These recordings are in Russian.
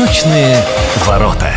Восточные ворота.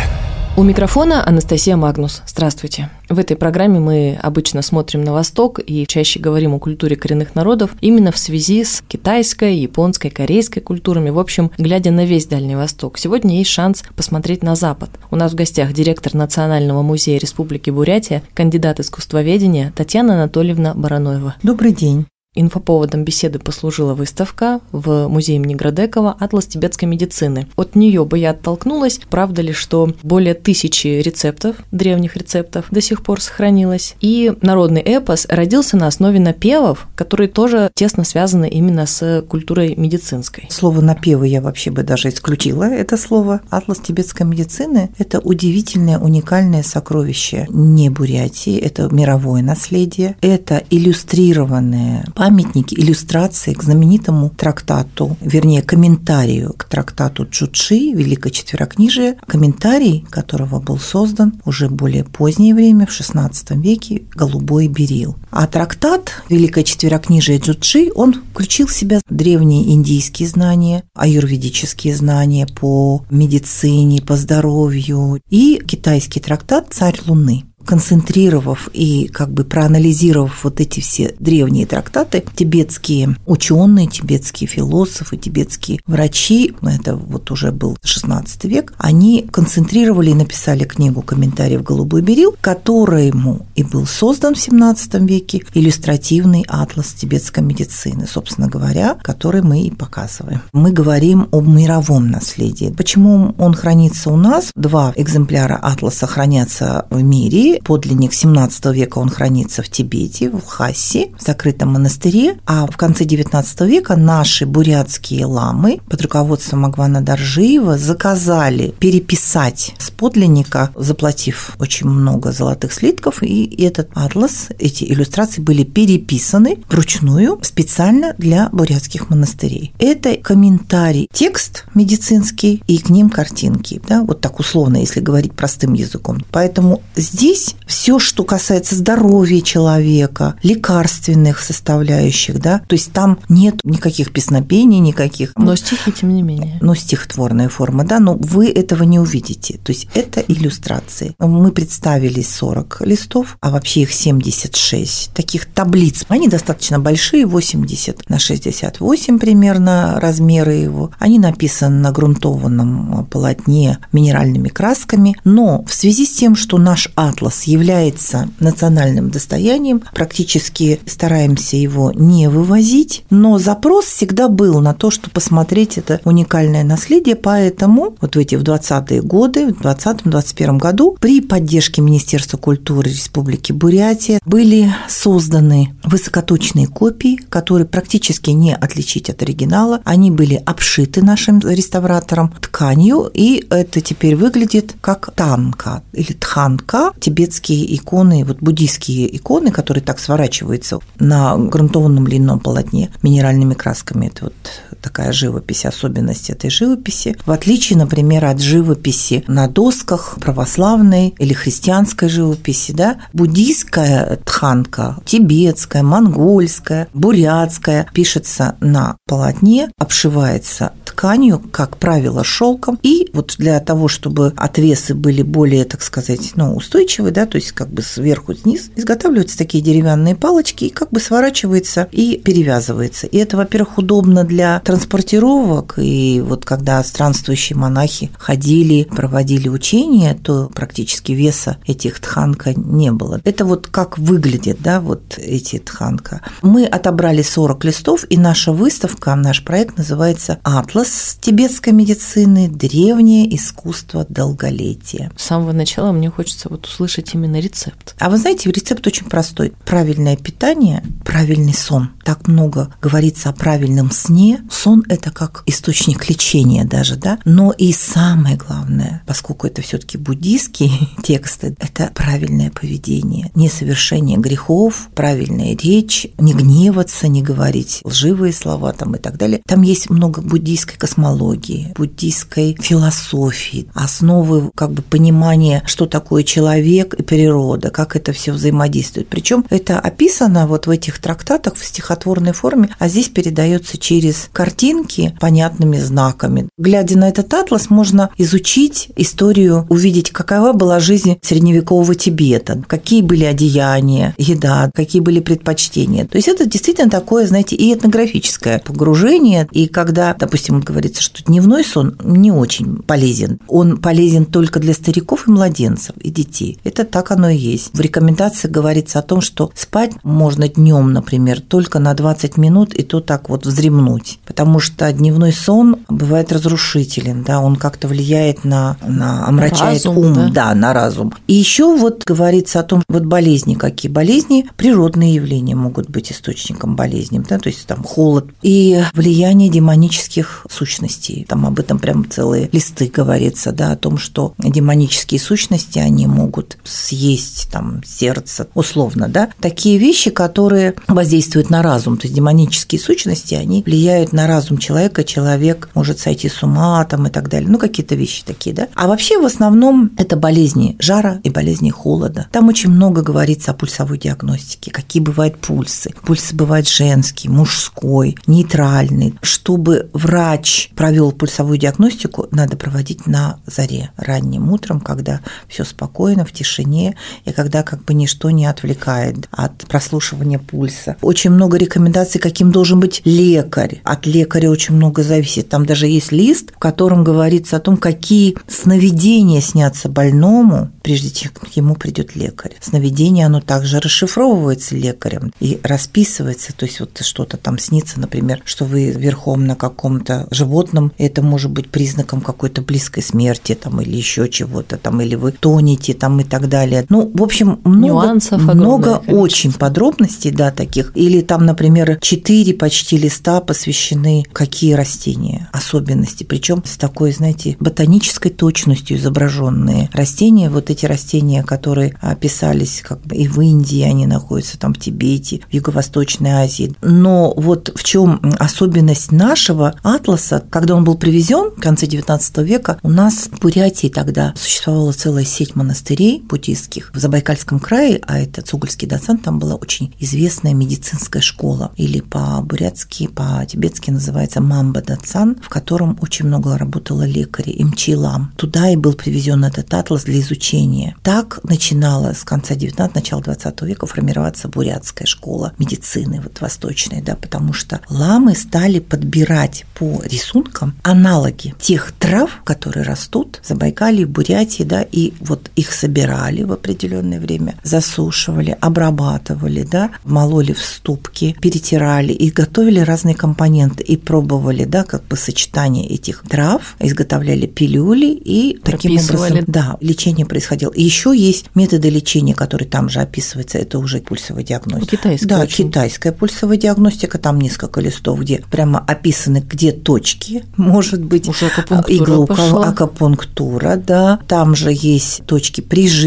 У микрофона Анастасия Магнус. Здравствуйте. В этой программе мы обычно смотрим на Восток и чаще говорим о культуре коренных народов именно в связи с китайской, японской, корейской культурами, в общем, глядя на весь Дальний Восток. Сегодня есть шанс посмотреть на Запад. У нас в гостях директор Национального музея Республики Бурятия, кандидат искусствоведения Татьяна Анатольевна Бараноева. Добрый день. Инфоповодом беседы послужила выставка в музее имени Градекова «Атлас тибетской медицины». От нее бы я оттолкнулась. Правда ли, что более тысячи рецептов, древних рецептов, до сих пор сохранилось? И народный эпос родился на основе напевов, которые тоже тесно связаны именно с культурой медицинской. Слово «напевы» я вообще бы даже исключила это слово. «Атлас тибетской медицины» – это удивительное, уникальное сокровище не Бурятии, это мировое наследие, это иллюстрированное памятники, иллюстрации к знаменитому трактату, вернее, комментарию к трактату Чучи, Великое Четверокнижие, комментарий которого был создан уже более позднее время, в XVI веке, «Голубой берил». А трактат Великое Четверокнижие Джучи, он включил в себя древние индийские знания, аюрведические знания по медицине, по здоровью и китайский трактат «Царь Луны» концентрировав и как бы проанализировав вот эти все древние трактаты, тибетские ученые, тибетские философы, тибетские врачи, это вот уже был 16 век, они концентрировали и написали книгу «Комментарий в голубой берил», которому и был создан в 17 веке иллюстративный атлас тибетской медицины, собственно говоря, который мы и показываем. Мы говорим о мировом наследии. Почему он хранится у нас? Два экземпляра атласа хранятся в мире, подлинник 17 века он хранится в Тибете, в Хасе, в закрытом монастыре, а в конце 19 века наши бурятские ламы под руководством Агвана Доржиева заказали переписать с подлинника, заплатив очень много золотых слитков, и этот атлас, эти иллюстрации были переписаны вручную специально для бурятских монастырей. Это комментарий, текст медицинский и к ним картинки, да, вот так условно, если говорить простым языком. Поэтому здесь здесь все, что касается здоровья человека, лекарственных составляющих, да, то есть там нет никаких песнопений, никаких... Но стихи, тем не менее. Но стихотворная форма, да, но вы этого не увидите. То есть это иллюстрации. Мы представили 40 листов, а вообще их 76 таких таблиц. Они достаточно большие, 80 на 68 примерно размеры его. Они написаны на грунтованном полотне минеральными красками, но в связи с тем, что наш атлас нас является национальным достоянием, практически стараемся его не вывозить, но запрос всегда был на то, чтобы посмотреть это уникальное наследие, поэтому вот в эти в 20-е годы, в 2020-2021 году при поддержке Министерства культуры Республики Бурятия были созданы высокоточные копии, которые практически не отличить от оригинала. Они были обшиты нашим реставратором тканью, и это теперь выглядит как танка или тханка, тебе тибетские иконы, вот буддийские иконы, которые так сворачиваются на грунтованном льняном полотне минеральными красками. Это вот такая живопись, особенность этой живописи. В отличие, например, от живописи на досках православной или христианской живописи, да, буддийская тханка, тибетская, монгольская, бурятская пишется на полотне, обшивается тканью, как правило, шелком. И вот для того, чтобы отвесы были более, так сказать, ну, устойчивые, да, то есть как бы сверху вниз, изготавливаются такие деревянные палочки и как бы сворачивается и перевязывается. И это, во-первых, удобно для транспортировок, и вот когда странствующие монахи ходили, проводили учения, то практически веса этих тханка не было. Это вот как выглядит, да, вот эти тханка. Мы отобрали 40 листов, и наша выставка, наш проект называется «Атлас тибетской медицины «Древнее искусство долголетия». С самого начала мне хочется вот услышать именно рецепт. А вы знаете, рецепт очень простой. Правильное питание, правильный сон. Так много говорится о правильном сне. Сон – это как источник лечения даже, да? Но и самое главное, поскольку это все таки буддийские тексты, это правильное поведение, несовершение грехов, правильная речь, не гневаться, не говорить лживые слова там и так далее. Там есть много буддийской космологии, буддийской философии, основы как бы понимания, что такое человек и природа, как это все взаимодействует. Причем это описано вот в этих трактатах в стихотворной форме, а здесь передается через картинки понятными знаками. Глядя на этот атлас, можно изучить историю, увидеть, какова была жизнь средневекового Тибета, какие были одеяния, еда, какие были предпочтения. То есть это действительно такое, знаете, и этнографическое погружение. И когда, допустим, говорится, что дневной сон не очень полезен, он полезен только для стариков и младенцев, и детей. Это так оно и есть. В рекомендации говорится о том, что спать можно днем, например, только на 20 минут, и то так вот взремнуть. Потому что дневной сон бывает разрушителен, да, он как-то влияет на, на омрачает разум, ум, да? да, на разум. И еще вот говорится о том, вот болезни какие. Болезни, природные явления могут быть источником болезни, да, то есть там холод и влияние демонических сущностей. Там об этом прям целые листы говорится, да, о том, что демонические сущности, они могут съесть там сердце, условно, да. Такие вещи, которые воздействуют на разум, то есть демонические сущности, они влияют на разум человека, человек может сойти с ума там и так далее, ну какие-то вещи такие, да. А вообще в основном это болезни жара и болезни холода. Там очень много говорится о пульсовой диагностике, какие бывают пульсы. Пульсы бывают женский, мужской, нейтральный. Чтобы врач провел пульсовую диагностику, надо проводить на заре, ранним утром, когда все спокойно, в тишине, и когда как бы ничто не отвлекает от прослушивания пульса. Очень много рекомендаций, каким должен быть лекарь. От лекаря очень много зависит. Там даже есть лист, в котором говорится о том, какие сновидения снятся больному, прежде чем к ему придет лекарь. Сновидение, оно также расшифровывается лекарем и расписывается, то есть вот что-то там снится, например, что вы верхом на каком-то животном, это может быть признаком какой-то близкой смерти там или еще чего-то там, или вы тонете там и так далее. Ну, в общем, много, Нюансов много очень подробностей, да, таких. Или там, например, четыре почти листа посвящены какие растения, особенности, причем с такой, знаете, ботанической точностью изображенные растения, вот эти растения, которые описались как бы и в Индии, они находятся там в Тибете, в Юго-Восточной Азии. Но вот в чем особенность нашего атласа, когда он был привезен в конце XIX века, у нас в Бурятии тогда существовала целая сеть монастырей буддийских в Забайкальском крае, а это Цугольский доцент, там была очень известная медицинская школа, или по-бурятски, по-тибетски называется Мамба Дацан, в котором очень много работало лекарей, имчилам. Туда и был привезен этот атлас для изучения. Так начинала с конца 19 начала 20 века формироваться бурятская школа медицины, вот восточной, да, потому что ламы стали подбирать по рисункам аналоги тех трав, которые растут в Забайкалье, Бурятии, да, и вот их собирали в определенное время, засушивали, обрабатывали, да, мололи в ступки, перетирали и готовили разные компоненты и пробовали, да, как бы сочетание этих трав, изготовляли пилюли и таким образом, да, лечение происходило. И еще есть методы лечения, которые там же описываются, это уже пульсовая диагностика. Китайская. Да, очень. китайская пульсовая диагностика, там несколько листов, где прямо описаны, где точки, может быть, уже акупунктура акупунктура, да. Там же есть точки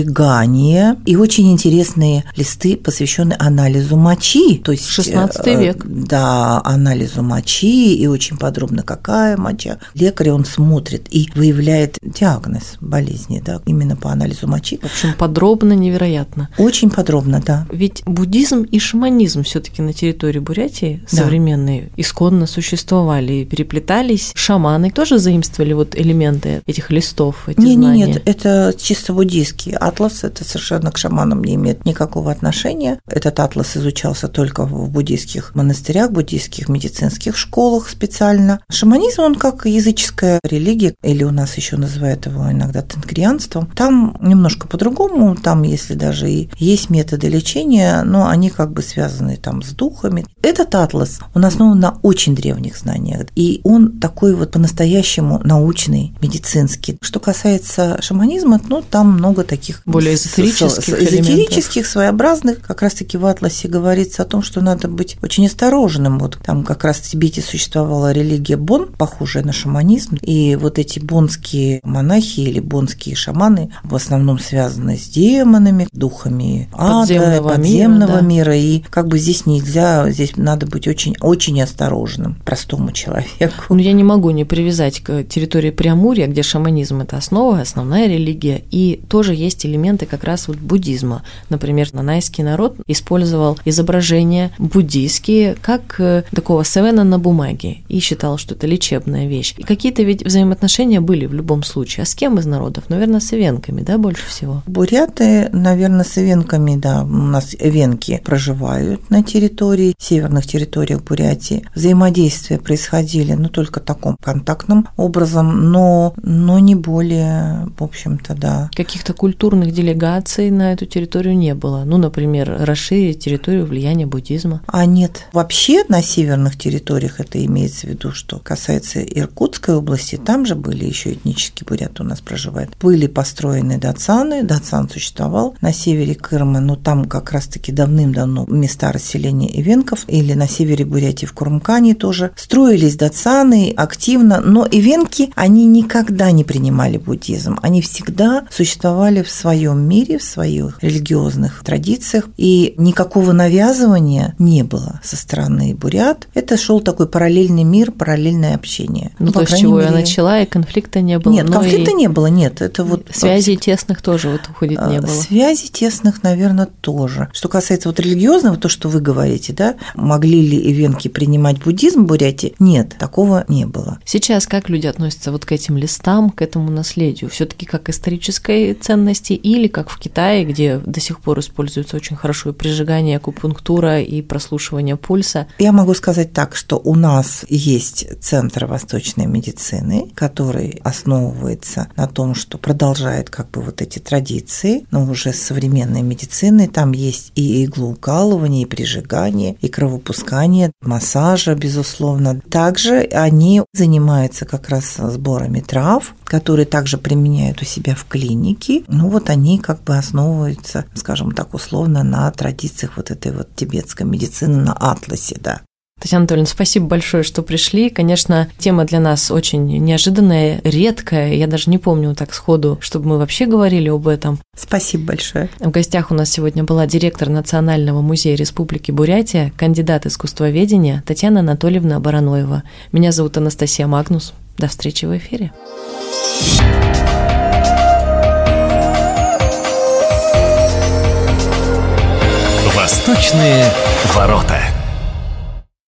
прижигания и очень интересные листы, посвященные анализу мочи. То есть 16 э, век. Да, анализу мочи и очень подробно, какая моча. Лекарь, он смотрит и выявляет диагноз болезни, да, именно по анализу мочи. В общем, подробно, невероятно. Очень подробно, да. Ведь буддизм и шаманизм все таки на территории Бурятии да. современные исконно существовали и переплетались. Шаманы тоже заимствовали вот элементы этих листов, эти не, знания? Нет, нет, это чисто буддийский атлас, это совершенно к шаманам не имеет никакого отношения. Этот атлас изучался только в буддийских монастырях, буддийских медицинских школах специально. Шаманизм, он как языческая религия, или у нас еще называют его иногда тенгрианством, там немножко по-другому, там, если даже и есть методы лечения, но они как бы связаны там с духами. Этот атлас, он основан на очень древних знаниях, и он такой вот по-настоящему научный, медицинский. Что касается шаманизма, ну, там много таких более эзотерических, эзотерических своеобразных. Как раз-таки в Атласе говорится о том, что надо быть очень осторожным. Вот там как раз в Тибете существовала религия Бон, похожая на шаманизм, и вот эти бонские монахи или бонские шаманы в основном связаны с демонами, духами подземного, ада, подземного мира, мира, и как бы здесь нельзя, здесь надо быть очень, очень осторожным простому человеку. Ну, я не могу не привязать к территории Преамурья, где шаманизм – это основа, основная религия, и тоже есть элементы как раз вот буддизма. Например, нанайский народ использовал изображения буддийские, как э, такого севена на бумаге, и считал, что это лечебная вещь. И какие-то ведь взаимоотношения были в любом случае. А с кем из народов? Наверное, с ивенками, да, больше всего? Буряты, наверное, с ивенками, да. У нас венки проживают на территории, северных территориях Бурятии. Взаимодействия происходили, ну, только таком контактном образом, но, но не более, в общем-то, да. Каких-то культурных делегаций на эту территорию не было? Ну, например, расширить территорию влияния буддизма? А нет. Вообще на северных территориях это имеется в виду, что касается Иркутской области, там же были еще этнические буряты у нас проживают. Были построены дацаны, дацан существовал на севере Крыма, но там как раз-таки давным-давно места расселения ивенков, или на севере Бурятии в Курмкане тоже. Строились дацаны активно, но ивенки, они никогда не принимали буддизм. Они всегда существовали в своем мире, в своих религиозных традициях, и никакого навязывания не было со стороны бурят. Это шел такой параллельный мир, параллельное общение. Ну, то, с чего мере... я начала, и конфликта не было. Нет, конфликта и... не было, нет. Это вот связей тесных тоже вот уходит не а, было. Связей тесных, наверное, тоже. Что касается вот религиозного, то, что вы говорите, да, могли ли ивенки принимать буддизм в Бурятии? Нет, такого не было. Сейчас как люди относятся вот к этим листам, к этому наследию? все таки как исторической ценности или как в Китае, где до сих пор используется очень хорошо и прижигание, акупунктура и прослушивание пульса? Я могу сказать так, что у нас есть Центр восточной медицины, который основывается на том, что продолжает как бы вот эти традиции, но уже современной медицины. Там есть и иглоукалывание, и прижигание, и кровопускание, массажа, безусловно. Также они занимаются как раз сборами трав, которые также применяют у себя в клинике. Ну вот они как бы основываются, скажем так, условно на традициях вот этой вот тибетской медицины, на атласе, да. Татьяна Анатольевна, спасибо большое, что пришли. Конечно, тема для нас очень неожиданная, редкая. Я даже не помню так сходу, чтобы мы вообще говорили об этом. Спасибо большое. В гостях у нас сегодня была директор Национального музея Республики Бурятия, кандидат искусствоведения Татьяна Анатольевна Бараноева. Меня зовут Анастасия Магнус. До встречи в эфире. Восточные ворота.